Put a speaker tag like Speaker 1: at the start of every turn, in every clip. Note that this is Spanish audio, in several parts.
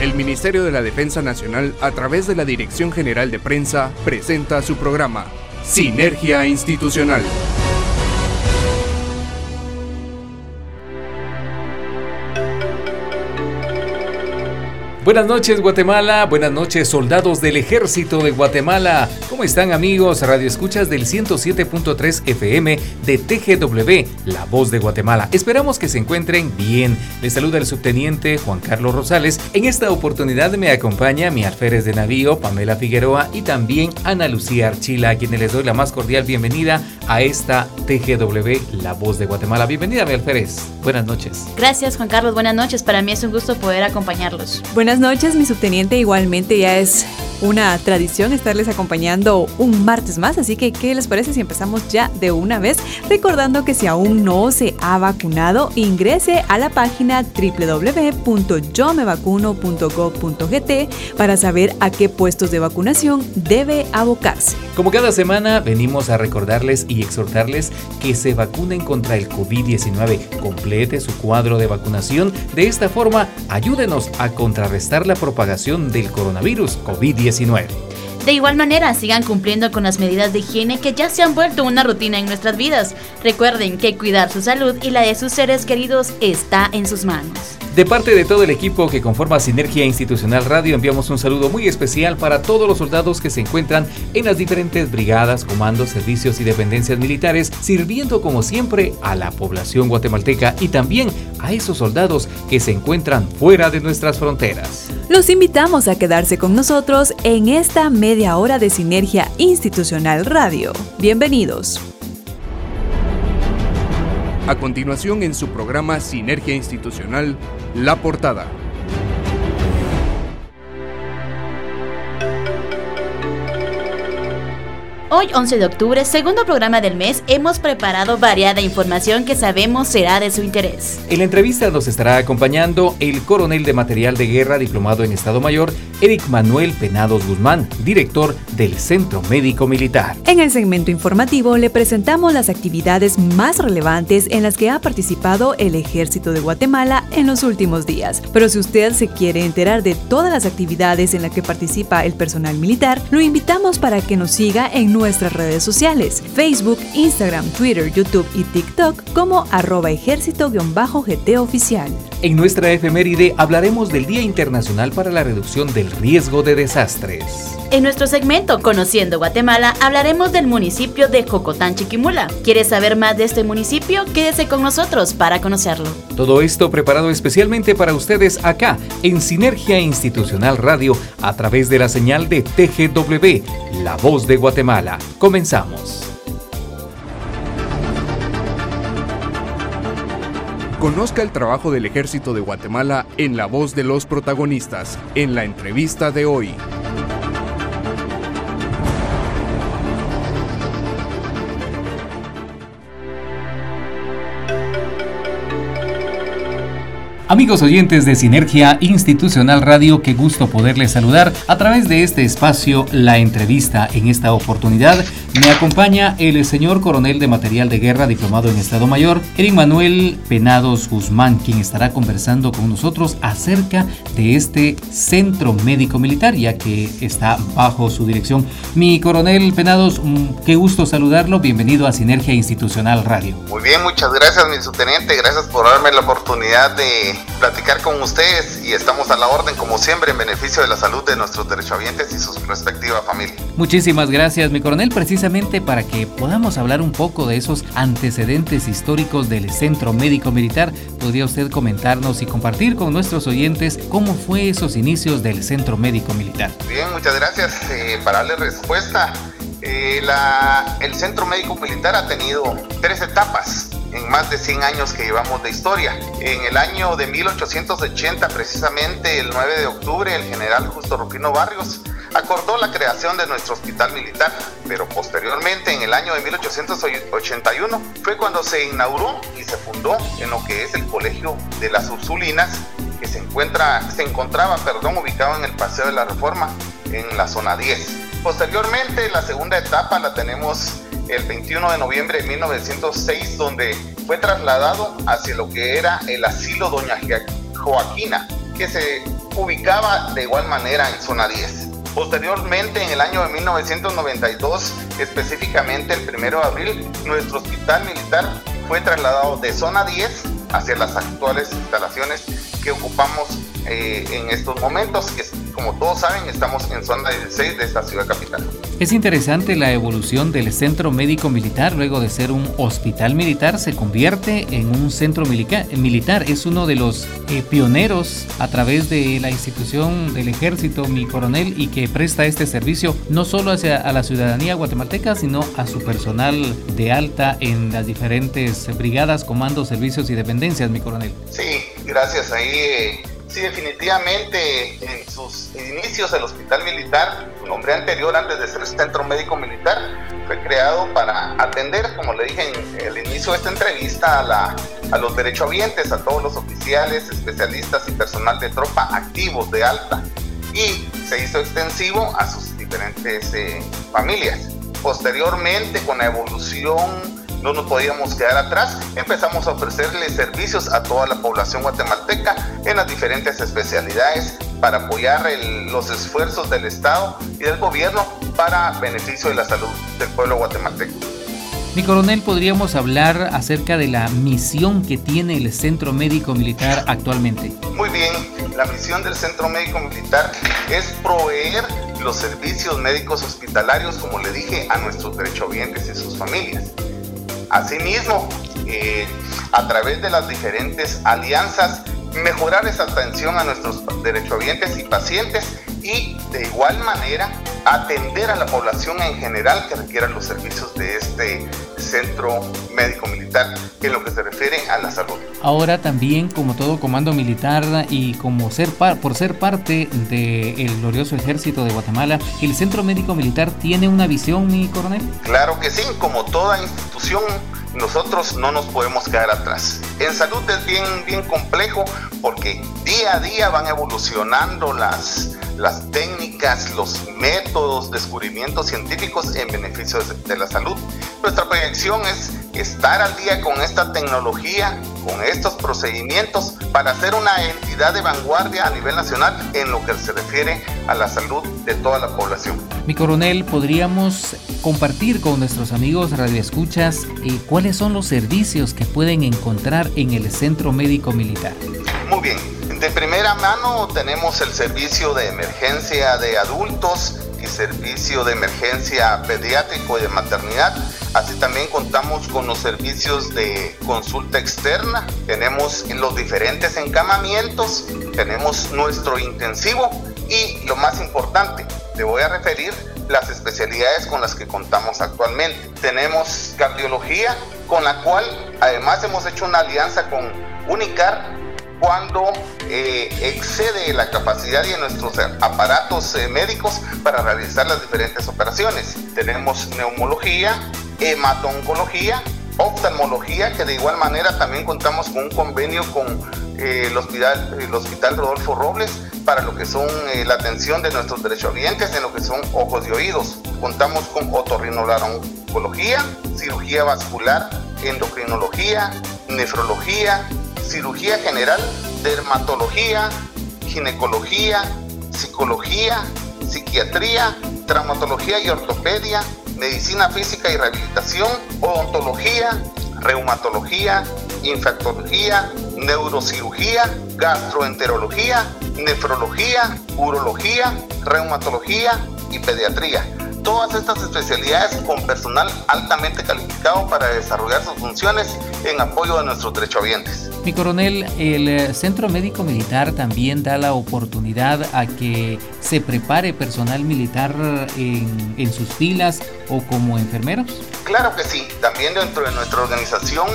Speaker 1: El Ministerio de la Defensa Nacional, a través de la Dirección General de Prensa, presenta su programa Sinergia Institucional.
Speaker 2: Buenas noches Guatemala, buenas noches soldados del ejército de Guatemala. ¿Cómo están amigos? Radio Escuchas del 107.3 FM de TGW, La Voz de Guatemala. Esperamos que se encuentren bien. Les saluda el subteniente Juan Carlos Rosales. En esta oportunidad me acompaña mi alférez de navío, Pamela Figueroa, y también Ana Lucía Archila, a quienes les doy la más cordial bienvenida a esta TGW, La Voz de Guatemala. Bienvenida, mi alférez. Buenas noches.
Speaker 3: Gracias Juan Carlos, buenas noches. Para mí es un gusto poder acompañarlos.
Speaker 4: Buenas Noches, mi subteniente. Igualmente ya es una tradición estarles acompañando un martes más, así que ¿qué les parece si empezamos ya de una vez? Recordando que si aún no se ha vacunado, ingrese a la página www.yomevacuno.gov.gt para saber a qué puestos de vacunación debe abocarse.
Speaker 2: Como cada semana, venimos a recordarles y exhortarles que se vacunen contra el COVID-19. Complete su cuadro de vacunación. De esta forma, ayúdenos a contrarrestar la propagación del coronavirus COVID-19.
Speaker 3: De igual manera, sigan cumpliendo con las medidas de higiene que ya se han vuelto una rutina en nuestras vidas. Recuerden que cuidar su salud y la de sus seres queridos está en sus manos.
Speaker 2: De parte de todo el equipo que conforma Sinergia Institucional Radio, enviamos un saludo muy especial para todos los soldados que se encuentran en las diferentes brigadas, comandos, servicios y dependencias militares, sirviendo como siempre a la población guatemalteca y también a esos soldados que se encuentran fuera de nuestras fronteras.
Speaker 4: Los invitamos a quedarse con nosotros en esta media hora de Sinergia Institucional Radio. Bienvenidos.
Speaker 1: A continuación en su programa Sinergia Institucional, La Portada.
Speaker 3: Hoy, 11 de octubre, segundo programa del mes, hemos preparado variada información que sabemos será de su interés.
Speaker 2: En la entrevista nos estará acompañando el coronel de material de guerra diplomado en Estado Mayor, Eric Manuel Penados Guzmán, director del Centro Médico Militar.
Speaker 4: En el segmento informativo le presentamos las actividades más relevantes en las que ha participado el Ejército de Guatemala en los últimos días. Pero si usted se quiere enterar de todas las actividades en las que participa el personal militar, lo invitamos para que nos siga en nuestras redes sociales, Facebook, Instagram, Twitter, YouTube y TikTok como arroba ejército-gt oficial.
Speaker 2: En nuestra efeméride hablaremos del Día Internacional para la Reducción del Riesgo de Desastres.
Speaker 3: En nuestro segmento Conociendo Guatemala hablaremos del municipio de Jocotán Chiquimula. ¿Quieres saber más de este municipio? Quédese con nosotros para conocerlo.
Speaker 2: Todo esto preparado especialmente para ustedes acá en Sinergia Institucional Radio a través de la señal de TGW, La Voz de Guatemala. Comenzamos.
Speaker 1: Conozca el trabajo del Ejército de Guatemala en la voz de los protagonistas, en la entrevista de hoy.
Speaker 2: Amigos oyentes de Sinergia Institucional Radio, qué gusto poderles saludar a través de este espacio, la entrevista. En esta oportunidad me acompaña el señor coronel de material de guerra diplomado en Estado Mayor, Eric Manuel Penados Guzmán, quien estará conversando con nosotros acerca de este centro médico militar, ya que está bajo su dirección. Mi coronel Penados, mm, qué gusto saludarlo, bienvenido a Sinergia Institucional Radio.
Speaker 5: Muy bien, muchas gracias mi subteniente, gracias por darme la oportunidad de platicar con ustedes y estamos a la orden como siempre en beneficio de la salud de nuestros derechohabientes y sus respectivas familias.
Speaker 2: Muchísimas gracias mi coronel, precisamente para que podamos hablar un poco de esos antecedentes históricos del Centro Médico Militar, podría usted comentarnos y compartir con nuestros oyentes cómo fue esos inicios del Centro Médico Militar.
Speaker 5: Bien, muchas gracias. Eh, para darle respuesta, eh, la, el Centro Médico Militar ha tenido tres etapas en más de 100 años que llevamos de historia. En el año de 1880, precisamente el 9 de octubre, el general Justo Rufino Barrios acordó la creación de nuestro hospital militar, pero posteriormente, en el año de 1881, fue cuando se inauguró y se fundó en lo que es el Colegio de las Ursulinas, que se, encuentra, se encontraba perdón, ubicado en el Paseo de la Reforma, en la zona 10. Posteriormente, la segunda etapa la tenemos el 21 de noviembre de 1906, donde fue trasladado hacia lo que era el asilo Doña Joaquina, que se ubicaba de igual manera en zona 10. Posteriormente, en el año de 1992, específicamente el 1 de abril, nuestro hospital militar fue trasladado de zona 10 hacia las actuales instalaciones que ocupamos eh, en estos momentos, que como todos saben estamos en zona 16 de esta ciudad capital.
Speaker 2: Es interesante la evolución del centro médico militar, luego de ser un hospital militar, se convierte en un centro militar. Es uno de los eh, pioneros a través de la institución del ejército, mi coronel, y que presta este servicio no solo hacia a la ciudadanía guatemalteca, sino a su personal de alta en las diferentes brigadas, comandos, servicios y dependencias, mi coronel.
Speaker 5: Sí, gracias. Ahí eh, Sí, definitivamente en sus inicios el Hospital Militar, su nombre anterior antes de ser Centro Médico Militar, fue creado para atender, como le dije en el inicio de esta entrevista, a, la, a los derechohabientes, a todos los oficiales, especialistas y personal de tropa activos de alta. Y se hizo extensivo a sus diferentes eh, familias. Posteriormente, con la evolución no nos podíamos quedar atrás, empezamos a ofrecerle servicios a toda la población guatemalteca en las diferentes especialidades para apoyar los esfuerzos del Estado y del gobierno para beneficio de la salud del pueblo guatemalteco.
Speaker 2: Mi coronel, ¿podríamos hablar acerca de la misión que tiene el Centro Médico Militar actualmente?
Speaker 5: Muy bien, la misión del Centro Médico Militar es proveer los servicios médicos hospitalarios, como le dije, a nuestros derechohabientes y sus familias. Asimismo, eh, a través de las diferentes alianzas, mejorar esa atención a nuestros derechohabientes y pacientes y de igual manera atender a la población en general que requiera los servicios de este centro médico militar en lo que se refiere a la salud.
Speaker 2: Ahora también como todo comando militar y como ser por ser parte del glorioso ejército de Guatemala, ¿el centro médico militar tiene una visión, mi coronel?
Speaker 5: Claro que sí, como toda institución nosotros no nos podemos quedar atrás. En salud es bien, bien complejo porque día a día van evolucionando las, las técnicas, los métodos, descubrimientos científicos en beneficio de la salud. Nuestra proyección es estar al día con esta tecnología, con estos procedimientos, para ser una entidad de vanguardia a nivel nacional en lo que se refiere a la salud de toda la población.
Speaker 2: Mi coronel, ¿podríamos compartir con nuestros amigos radioescuchas eh, cuáles son los servicios que pueden encontrar en el Centro Médico Militar?
Speaker 5: Muy bien, de primera mano tenemos el servicio de emergencia de adultos y servicio de emergencia pediátrico y de maternidad. Así también contamos con los servicios de consulta externa, tenemos los diferentes encamamientos, tenemos nuestro intensivo y lo más importante, te voy a referir las especialidades con las que contamos actualmente. Tenemos cardiología, con la cual además hemos hecho una alianza con Unicar cuando eh, excede la capacidad de nuestros aparatos eh, médicos para realizar las diferentes operaciones. Tenemos neumología, hematoncología, oftalmología, que de igual manera también contamos con un convenio con eh, el, hospital, el Hospital Rodolfo Robles para lo que son la atención de nuestros derechohabientes en lo que son ojos y oídos. Contamos con otorrinolaringología, cirugía vascular, endocrinología, nefrología, cirugía general, dermatología, ginecología, psicología, psiquiatría, traumatología y ortopedia, medicina física y rehabilitación, odontología, reumatología, infectología, neurocirugía, gastroenterología, nefrología, urología, reumatología y pediatría todas estas especialidades con personal altamente calificado para desarrollar sus funciones en apoyo de nuestros derechohabientes.
Speaker 2: Mi coronel, el eh, Centro Médico Militar también da la oportunidad a que se prepare personal militar en, en sus filas o como enfermeros.
Speaker 5: Claro que sí, también dentro de nuestra organización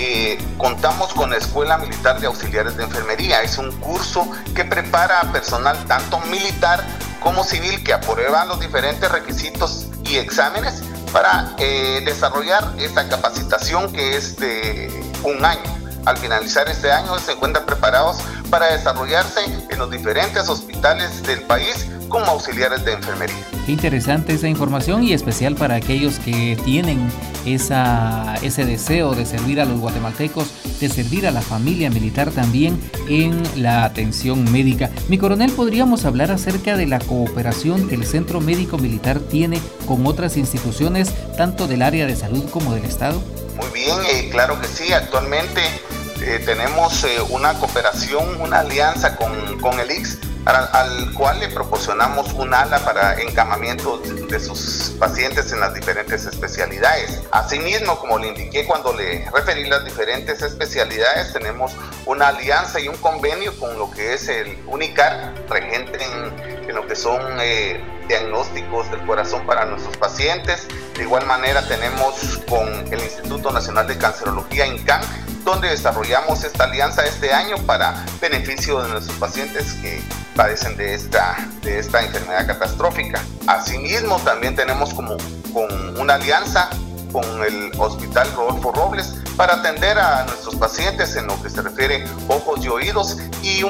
Speaker 5: eh, contamos con la Escuela Militar de Auxiliares de Enfermería. Es un curso que prepara a personal tanto militar como civil que aprueba los diferentes requisitos y exámenes para eh, desarrollar esta capacitación que es de un año. Al finalizar este año se encuentran preparados para desarrollarse en los diferentes hospitales del país como auxiliares de enfermería.
Speaker 2: Qué interesante esa información y especial para aquellos que tienen esa, ese deseo de servir a los guatemaltecos, de servir a la familia militar también en la atención médica. Mi coronel, ¿podríamos hablar acerca de la cooperación que el Centro Médico Militar tiene con otras instituciones, tanto del área de salud como del Estado?
Speaker 5: Muy bien, eh, claro que sí. Actualmente eh, tenemos eh, una cooperación, una alianza con, con el IX al, cual le proporcionamos un ala para encamamiento de sus pacientes en las diferentes especialidades. Asimismo, como le indiqué cuando le referí las diferentes especialidades, tenemos una alianza y un convenio con lo que es el UNICAR, regente en, lo que son eh, diagnósticos del corazón para nuestros pacientes. De igual manera tenemos con el Instituto Nacional de Cancerología, INCAN, donde desarrollamos esta alianza este año para beneficio de nuestros pacientes que padecen de esta, de esta enfermedad catastrófica. Asimismo, también tenemos como con una alianza con el Hospital Rodolfo Robles para atender a nuestros pacientes en lo que se refiere ojos y oídos y,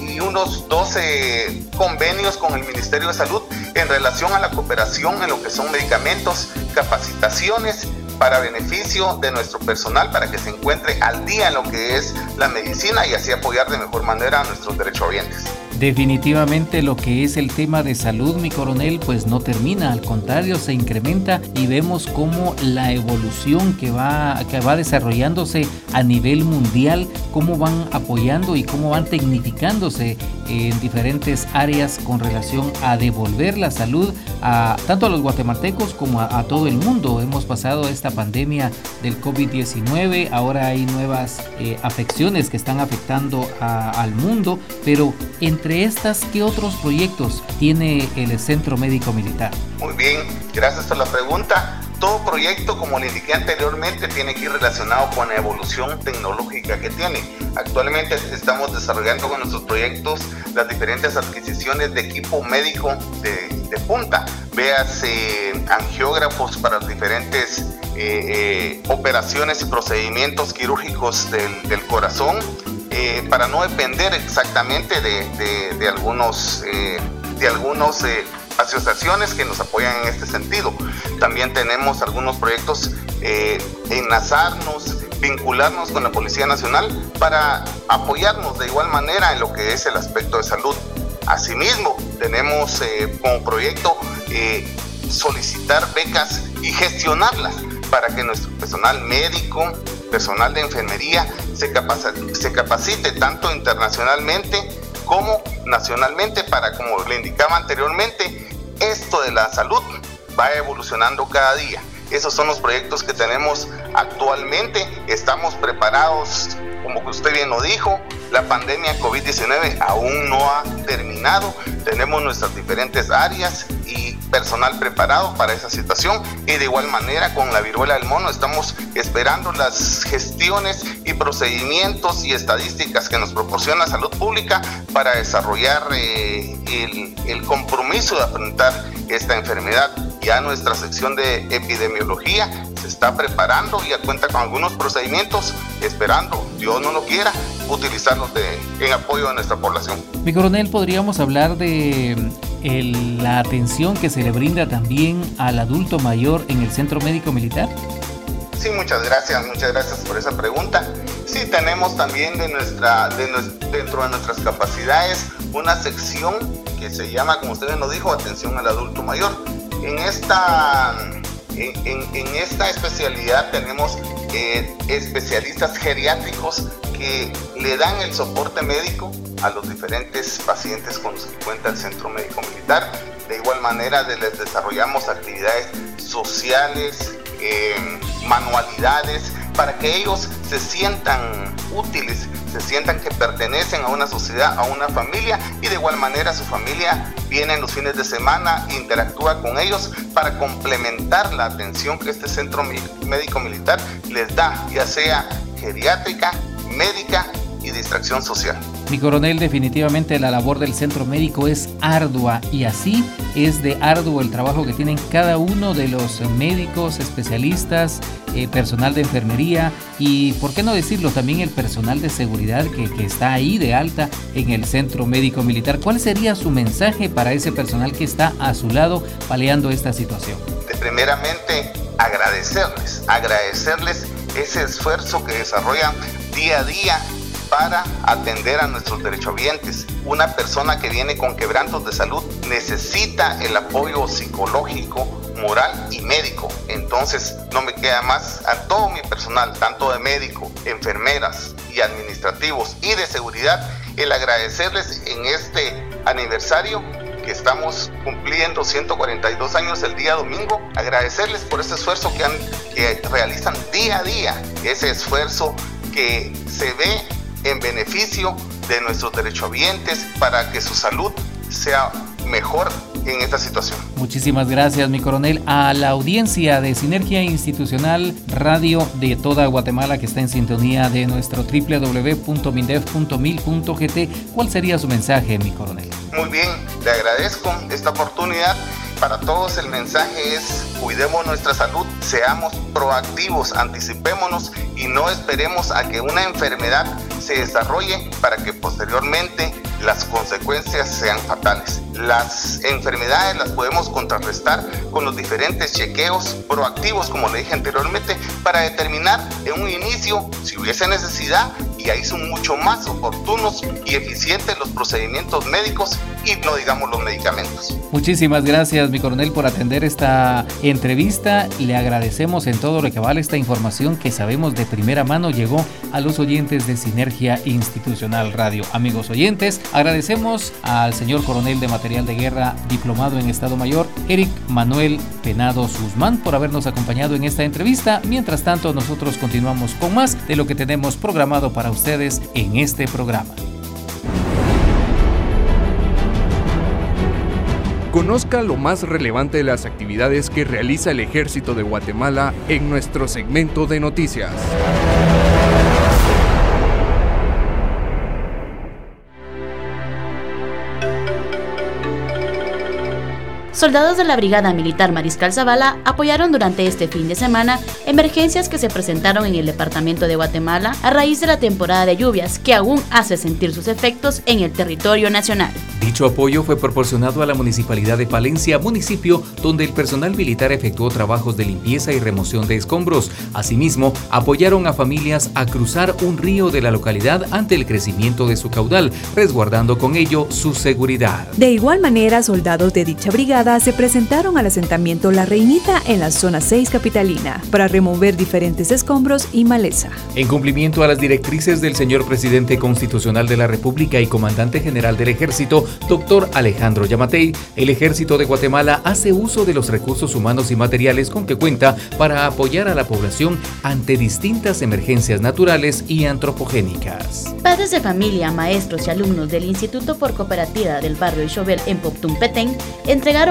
Speaker 5: y unos 12 convenios con el Ministerio de Salud en relación a la cooperación en lo que son medicamentos, capacitaciones para beneficio de nuestro personal, para que se encuentre al día en lo que es la medicina y así apoyar de mejor manera a nuestros derechohabientes.
Speaker 2: Definitivamente lo que es el tema de salud, mi coronel, pues no termina, al contrario, se incrementa y vemos cómo la evolución que va, que va desarrollándose a nivel mundial, cómo van apoyando y cómo van tecnificándose en diferentes áreas con relación a devolver la salud a tanto a los guatemaltecos como a, todo el mundo. Hemos pasado esta pandemia del COVID-19, ahora hay nuevas eh, afecciones que están afectando al mundo, pero en entre estas, ¿qué otros proyectos tiene el Centro Médico Militar?
Speaker 5: Muy bien, gracias por la pregunta. Todo proyecto, como le indiqué anteriormente, tiene que ir relacionado con la evolución tecnológica que tiene. Actualmente estamos desarrollando con nuestros proyectos las diferentes adquisiciones de equipo médico de, punta. Veas angiógrafos para diferentes eh, eh, operaciones y procedimientos quirúrgicos del, corazón, eh, para no depender exactamente de, algunos, de algunos asociaciones que nos apoyan en este sentido. También tenemos algunos proyectos enlazarnos, vincularnos con la Policía Nacional para apoyarnos de igual manera en lo que es el aspecto de salud. Asimismo, tenemos como proyecto solicitar becas y gestionarlas para que nuestro personal médico, personal de enfermería se capacite, se capacite tanto internacionalmente como nacionalmente para, como le indicaba anteriormente, esto de la salud va evolucionando cada día. Esos son los proyectos que tenemos actualmente. Estamos preparados, como usted bien lo dijo, la pandemia COVID-19 aún no ha terminado. Tenemos nuestras diferentes áreas y personal preparado para esa situación y de igual manera con la viruela del mono estamos esperando las gestiones y procedimientos y estadísticas que nos proporciona salud pública para desarrollar eh, el, compromiso de afrontar esta enfermedad. Ya nuestra sección de epidemiología se está preparando y ya cuenta con algunos procedimientos, esperando, Dios no lo quiera, utilizarlos de, en apoyo de nuestra población.
Speaker 2: Mi coronel, ¿podríamos hablar de la atención que se le brinda también al adulto mayor en el Centro Médico Militar?
Speaker 5: Sí, muchas gracias, muchas gracias por esa pregunta. Sí, tenemos también de nuestra, dentro de nuestras capacidades una sección que se llama, como usted nos dijo, atención al adulto mayor. En esta, en, esta especialidad tenemos eh, especialistas geriátricos que le dan el soporte médico a los diferentes pacientes con los que cuenta el Centro Médico Militar. De igual manera les desarrollamos actividades sociales, eh, manualidades, para que ellos se sientan útiles, se sientan que pertenecen a una sociedad, a una familia y de igual manera su familia viene en los fines de semana, interactúa con ellos para complementar la atención que este centro médico militar les da, ya sea geriátrica, médica y distracción social.
Speaker 2: Mi coronel, definitivamente la labor del centro médico es ardua y así es de arduo el trabajo que tienen cada uno de los médicos, especialistas, eh, personal de enfermería y, por qué no decirlo, también el personal de seguridad que, que está ahí de alta en el centro médico militar. ¿Cuál sería su mensaje para ese personal que está a su lado paliando esta situación?
Speaker 5: Primeramente, agradecerles, agradecerles ese esfuerzo que desarrollan día a día para atender a nuestros derechohabientes. Una persona que viene con quebrantos de salud necesita el apoyo psicológico, moral y médico. Entonces no me queda más a todo mi personal, tanto de médico, enfermeras y administrativos y de seguridad, el agradecerles en este aniversario que estamos cumpliendo 142 años el día domingo, agradecerles por ese esfuerzo que, han, que realizan día a día, ese esfuerzo que se ve en beneficio de nuestros derechohabientes para que su salud sea mejor en esta situación.
Speaker 2: Muchísimas gracias, mi coronel. A la audiencia de Sinergia Institucional Radio de toda Guatemala que está en sintonía de nuestro www.mindef.mil.gt, ¿cuál sería su mensaje, mi coronel?
Speaker 5: Muy bien, le agradezco esta oportunidad para todos el mensaje es cuidemos nuestra salud, seamos proactivos, anticipémonos y no esperemos a que una enfermedad se desarrolle para que posteriormente las consecuencias sean fatales. Las enfermedades las podemos contrarrestar con los diferentes chequeos proactivos, como le dije anteriormente, para determinar en un inicio si hubiese necesidad y ahí son mucho más oportunos y eficientes los procedimientos médicos y no digamos los medicamentos.
Speaker 2: Muchísimas gracias, mi coronel, por atender esta entrevista. Le agradecemos en todo lo que vale esta información que sabemos de primera mano llegó a los oyentes de Sinergia Institucional Radio. Amigos oyentes, agradecemos al señor coronel de material de guerra diplomado en Estado Mayor, Eric Manuel Penado Guzmán, por habernos acompañado en esta entrevista. Mientras tanto, nosotros continuamos con más de lo que tenemos programado para ustedes en este programa.
Speaker 1: Conozca lo más relevante de las actividades que realiza el Ejército de Guatemala en nuestro segmento de noticias.
Speaker 3: Soldados de la Brigada Militar Mariscal Zavala apoyaron durante este fin de semana emergencias que se presentaron en el departamento de Guatemala a raíz de la temporada de lluvias que aún hace sentir sus efectos en el territorio nacional.
Speaker 2: Dicho apoyo fue proporcionado a la Municipalidad de Palencia, municipio donde el personal militar efectuó trabajos de limpieza y remoción de escombros. Asimismo, apoyaron a familias a cruzar un río de la localidad ante el crecimiento de su caudal, resguardando con ello su seguridad.
Speaker 4: De igual manera, soldados de dicha brigada se presentaron al asentamiento La Reinita en la zona 6 capitalina para remover diferentes escombros y maleza.
Speaker 2: En cumplimiento a las directrices del señor presidente constitucional de la República y comandante general del ejército, doctor Alejandro Yamatei, el ejército de Guatemala hace uso de los recursos humanos y materiales con que cuenta para apoyar a la población ante distintas emergencias naturales y antropogénicas.
Speaker 3: Padres de familia, maestros y alumnos del Instituto por Cooperativa del barrio Isobel en Poptum Petén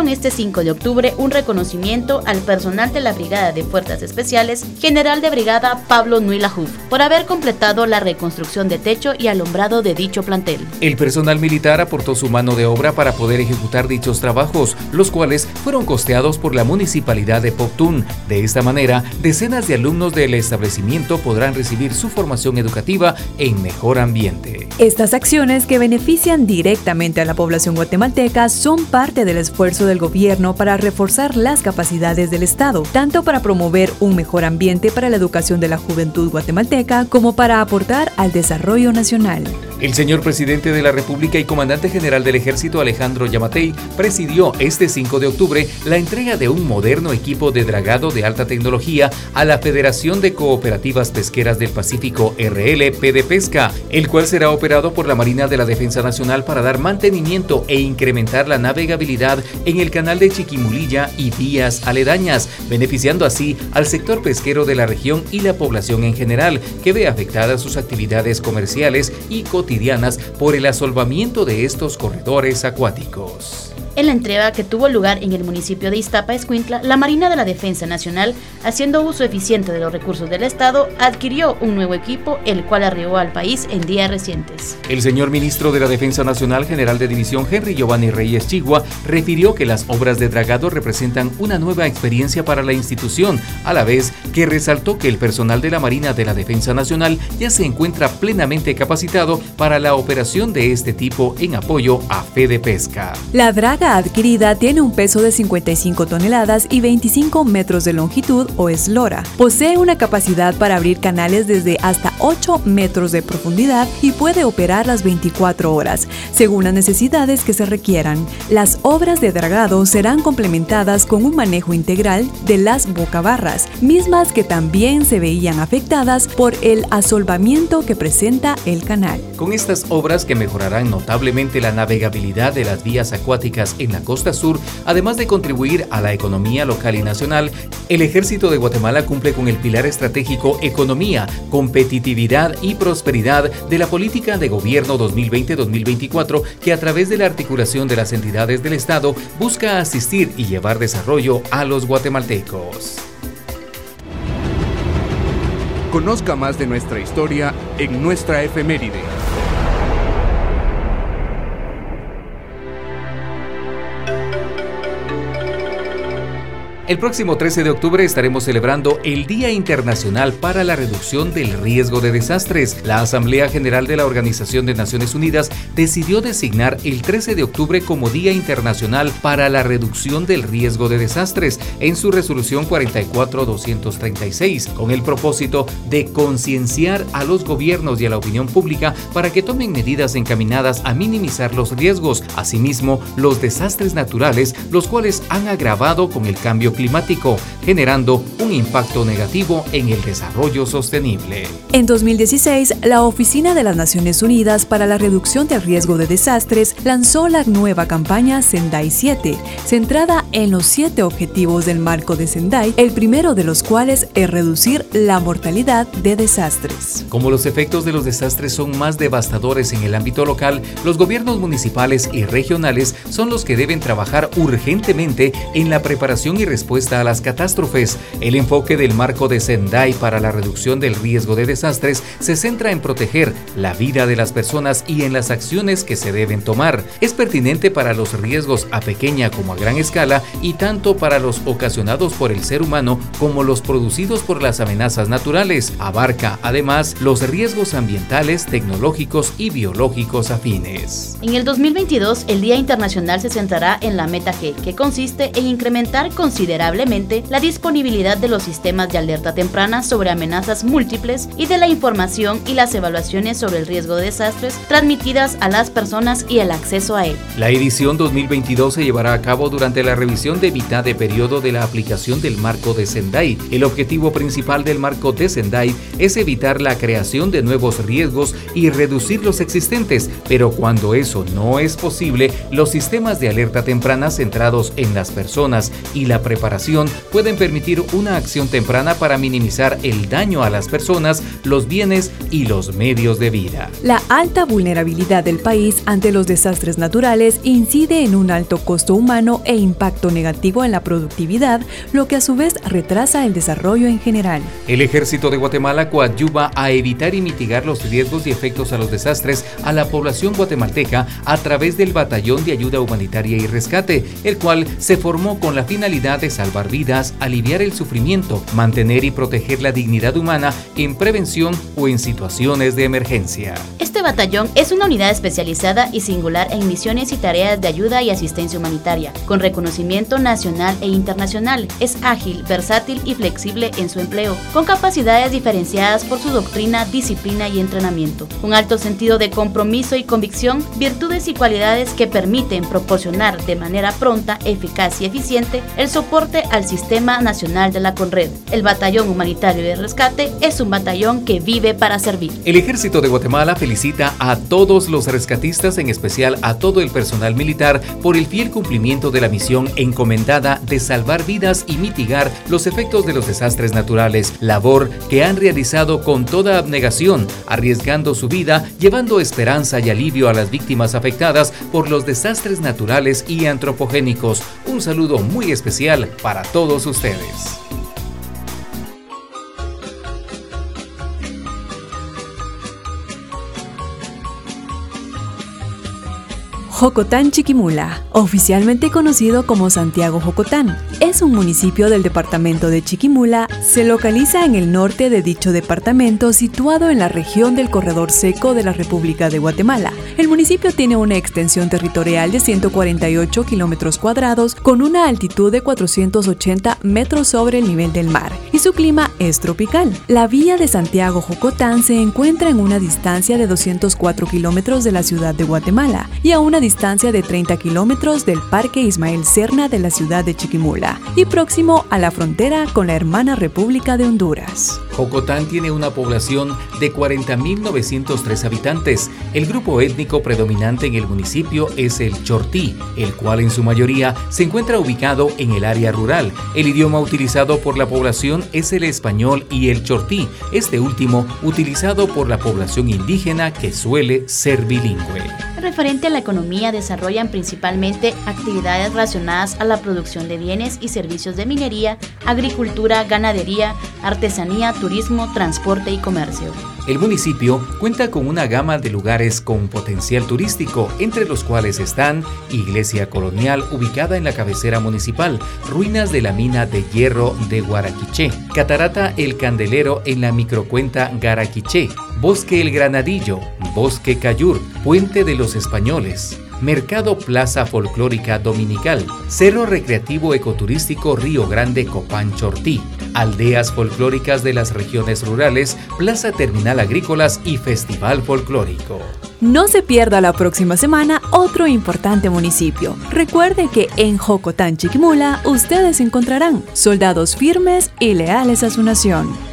Speaker 3: este 5 de octubre un reconocimiento al personal de la Brigada de Fuerzas Especiales, General de Brigada Pablo Nuilajuf, por haber completado la reconstrucción de techo y alumbrado de dicho plantel.
Speaker 2: El personal militar aportó su mano de obra para poder ejecutar dichos trabajos, los cuales fueron costeados por la Municipalidad de Poptún. De esta manera, decenas de alumnos del establecimiento podrán recibir su formación educativa en mejor ambiente.
Speaker 4: Estas acciones que benefician directamente a la población guatemalteca son parte del esfuerzo de gobierno para reforzar las capacidades del Estado, tanto para promover un mejor ambiente para la educación de la juventud guatemalteca como para aportar al desarrollo nacional.
Speaker 2: El señor presidente de la República y comandante general del Ejército Alejandro Yamatei presidió este 5 de octubre la entrega de un moderno equipo de dragado de alta tecnología a la Federación de Cooperativas Pesqueras del Pacífico RLP de Pesca, el cual será operado por la Marina de la Defensa Nacional para dar mantenimiento e incrementar la navegabilidad en el canal de Chiquimulilla y vías aledañas, beneficiando así al sector pesquero de la región y la población en general, que ve afectadas sus actividades comerciales y cotidianas por el asolvamiento de estos corredores acuáticos.
Speaker 3: En la entrega que tuvo lugar en el municipio de Iztapa, Escuintla, la Marina de la Defensa Nacional, haciendo uso eficiente de los recursos del Estado, adquirió un nuevo equipo, el cual arribó al país en días recientes.
Speaker 2: El señor ministro de la Defensa Nacional, general de división Henry Giovanni Reyes Chigua, refirió que las obras de dragado representan una nueva experiencia para la institución, a la vez que resaltó que el personal de la Marina de la Defensa Nacional ya se encuentra plenamente capacitado para la operación de este tipo en apoyo a fe de pesca.
Speaker 4: La draga adquirida tiene un peso de 55 toneladas y 25 metros de longitud o eslora. Posee una capacidad para abrir canales desde hasta 8 metros de profundidad y puede operar las 24 horas, según las necesidades que se requieran. Las obras de dragado serán complementadas con un manejo integral de las bocabarras, mismas que también se veían afectadas por el asolvamiento que presenta el canal.
Speaker 2: Con estas obras que mejorarán notablemente la navegabilidad de las vías acuáticas en la costa sur, además de contribuir a la economía local y nacional, el ejército de Guatemala cumple con el pilar estratégico economía, competitividad y prosperidad de la política de gobierno 2020-2024 que a través de la articulación de las entidades del Estado busca asistir y llevar desarrollo a los guatemaltecos.
Speaker 1: Conozca más de nuestra historia en nuestra efeméride.
Speaker 2: El próximo 13 de octubre estaremos celebrando el Día Internacional para la Reducción del Riesgo de Desastres. La Asamblea General de la Organización de Naciones Unidas decidió designar el 13 de octubre como Día Internacional para la Reducción del Riesgo de Desastres en su resolución 44236, con el propósito de concienciar a los gobiernos y a la opinión pública para que tomen medidas encaminadas a minimizar los riesgos, asimismo los desastres naturales, los cuales han agravado con el cambio climático, generando un impacto negativo en el desarrollo sostenible.
Speaker 4: En 2016, la Oficina de las Naciones Unidas para la Reducción del Riesgo de Desastres lanzó la nueva campaña Sendai 7, centrada en los siete objetivos del marco de Sendai, el primero de los cuales es reducir la mortalidad de desastres.
Speaker 2: Como los efectos de los desastres son más devastadores en el ámbito local, los gobiernos municipales y regionales son los que deben trabajar urgentemente en la preparación y respuesta respuesta a las catástrofes. El enfoque del marco de Sendai para la reducción del riesgo de desastres se centra en proteger la vida de las personas y en las acciones que se deben tomar. Es pertinente para los riesgos a pequeña como a gran escala y tanto para los ocasionados por el ser humano como los producidos por las amenazas naturales. Abarca además los riesgos ambientales, tecnológicos y biológicos afines.
Speaker 3: En el 2022, el Día Internacional se centrará en la meta G, que consiste en incrementar considerablemente considerablemente la disponibilidad de los sistemas de alerta temprana sobre amenazas múltiples y de la información y las evaluaciones sobre el riesgo de desastres transmitidas a las personas y el acceso a él.
Speaker 2: La edición 2022 se llevará a cabo durante la revisión de mitad de periodo de la aplicación del marco de Sendai. El objetivo principal del marco de Sendai es evitar la creación de nuevos riesgos y reducir los existentes, pero cuando eso no es posible, los sistemas de alerta temprana centrados en las personas y la preparación pueden permitir una acción temprana para minimizar el daño a las personas, los bienes y los medios de vida.
Speaker 4: La alta vulnerabilidad del país ante los desastres naturales incide en un alto costo humano e impacto negativo en la productividad, lo que a su vez retrasa el desarrollo en general.
Speaker 2: El ejército de Guatemala coadyuva a evitar y mitigar los riesgos y efectos a los desastres a la población guatemalteca a través del Batallón de Ayuda Humanitaria y Rescate, el cual se formó con la finalidad de salvar vidas, aliviar el sufrimiento, mantener y proteger la dignidad humana en prevención o en situaciones de emergencia.
Speaker 3: Este batallón es una unidad especializada y singular en misiones y tareas de ayuda y asistencia humanitaria, con reconocimiento nacional e internacional. Es ágil, versátil y flexible en su empleo, con capacidades diferenciadas por su doctrina, disciplina y entrenamiento. Un alto sentido de compromiso y convicción, virtudes y cualidades que permiten proporcionar de manera pronta, eficaz y eficiente el soporte al Sistema Nacional de la Conred. El Batallón Humanitario de Rescate es un batallón que vive para servir.
Speaker 2: El Ejército de Guatemala felicita a todos los rescatistas, en especial a todo el personal militar, por el fiel cumplimiento de la misión encomendada de salvar vidas y mitigar los efectos de los desastres naturales, labor que han realizado con toda abnegación, arriesgando su vida, llevando esperanza y alivio a las víctimas afectadas por los desastres naturales y antropogénicos. Un saludo muy especial para todos ustedes.
Speaker 4: Jocotán Chiquimula, oficialmente conocido como Santiago Jocotán, es un municipio del departamento de Chiquimula, se localiza en el norte de dicho departamento situado en la región del corredor seco de la República de Guatemala. El municipio tiene una extensión territorial de 148 kilómetros cuadrados con una altitud de 480 metros sobre el nivel del mar y su clima es tropical. La vía de Santiago Jocotán se encuentra en una distancia de 204 kilómetros de la ciudad de Guatemala y a una distancia distancia de 30 kilómetros del Parque Ismael Serna de la ciudad de Chiquimula y próximo a la frontera con la hermana República de Honduras.
Speaker 2: Jocotán tiene una población de 40.903 habitantes. El grupo étnico predominante en el municipio es el chortí, el cual en su mayoría se encuentra ubicado en el área rural. El idioma utilizado por la población es el español y el chortí, este último utilizado por la población indígena que suele ser bilingüe
Speaker 3: referente a la economía desarrollan principalmente actividades relacionadas a la producción de bienes y servicios de minería, agricultura, ganadería, artesanía, turismo, transporte y comercio.
Speaker 2: El municipio cuenta con una gama de lugares con potencial turístico, entre los cuales están Iglesia Colonial ubicada en la cabecera municipal, ruinas de la mina de hierro de Guaraquiché, Catarata El Candelero en la microcuenta Garaquiché, Bosque El Granadillo, Bosque Cayur, Puente de los Españoles, Mercado Plaza Folclórica Dominical, Cerro Recreativo Ecoturístico Río Grande Copán Chortí, Aldeas Folclóricas de las Regiones Rurales, Plaza Terminal Agrícolas y Festival Folclórico.
Speaker 4: No se pierda la próxima semana otro importante municipio. Recuerde que en Jocotán Chiquimula ustedes encontrarán soldados firmes y leales a su nación.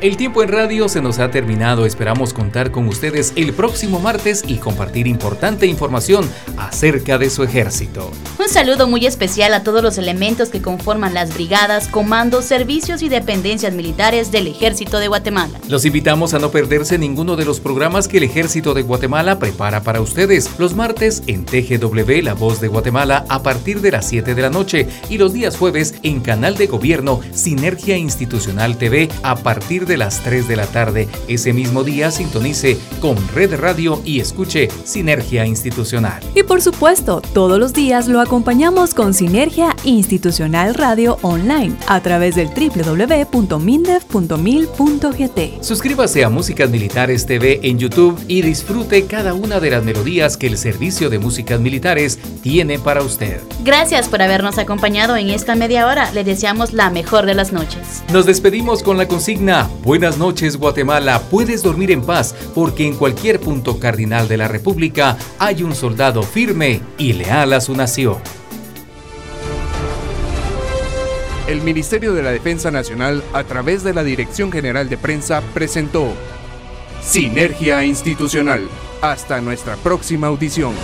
Speaker 2: El tiempo en radio se nos ha terminado. Esperamos contar con ustedes el próximo martes y compartir importante información acerca de su ejército.
Speaker 3: Un saludo muy especial a todos los elementos que conforman las brigadas, comandos, servicios y dependencias militares del Ejército de Guatemala.
Speaker 2: Los invitamos a no perderse ninguno de los programas que el Ejército de Guatemala prepara para ustedes los martes en TGW La Voz de Guatemala a partir de las 7 de la noche y los días jueves en Canal de Gobierno Sinergia Institucional TV a partir de de las 3 de la tarde. Ese mismo día sintonice con Red Radio y escuche Sinergia Institucional.
Speaker 4: Y por supuesto, todos los días lo acompañamos con Sinergia Institucional Radio Online a través del www.mindef.mil.gt.
Speaker 2: Suscríbase a Músicas Militares TV en YouTube y disfrute cada una de las melodías que el Servicio de Músicas Militares tiene para usted.
Speaker 3: Gracias por habernos acompañado en esta media hora. Le deseamos la mejor de las noches.
Speaker 2: Nos despedimos con la consigna Buenas noches Guatemala, puedes dormir en paz porque en cualquier punto cardinal de la República hay un soldado firme y leal a su nación.
Speaker 1: El Ministerio de la Defensa Nacional, a través de la Dirección General de Prensa, presentó Sinergia Institucional. Hasta nuestra próxima audición.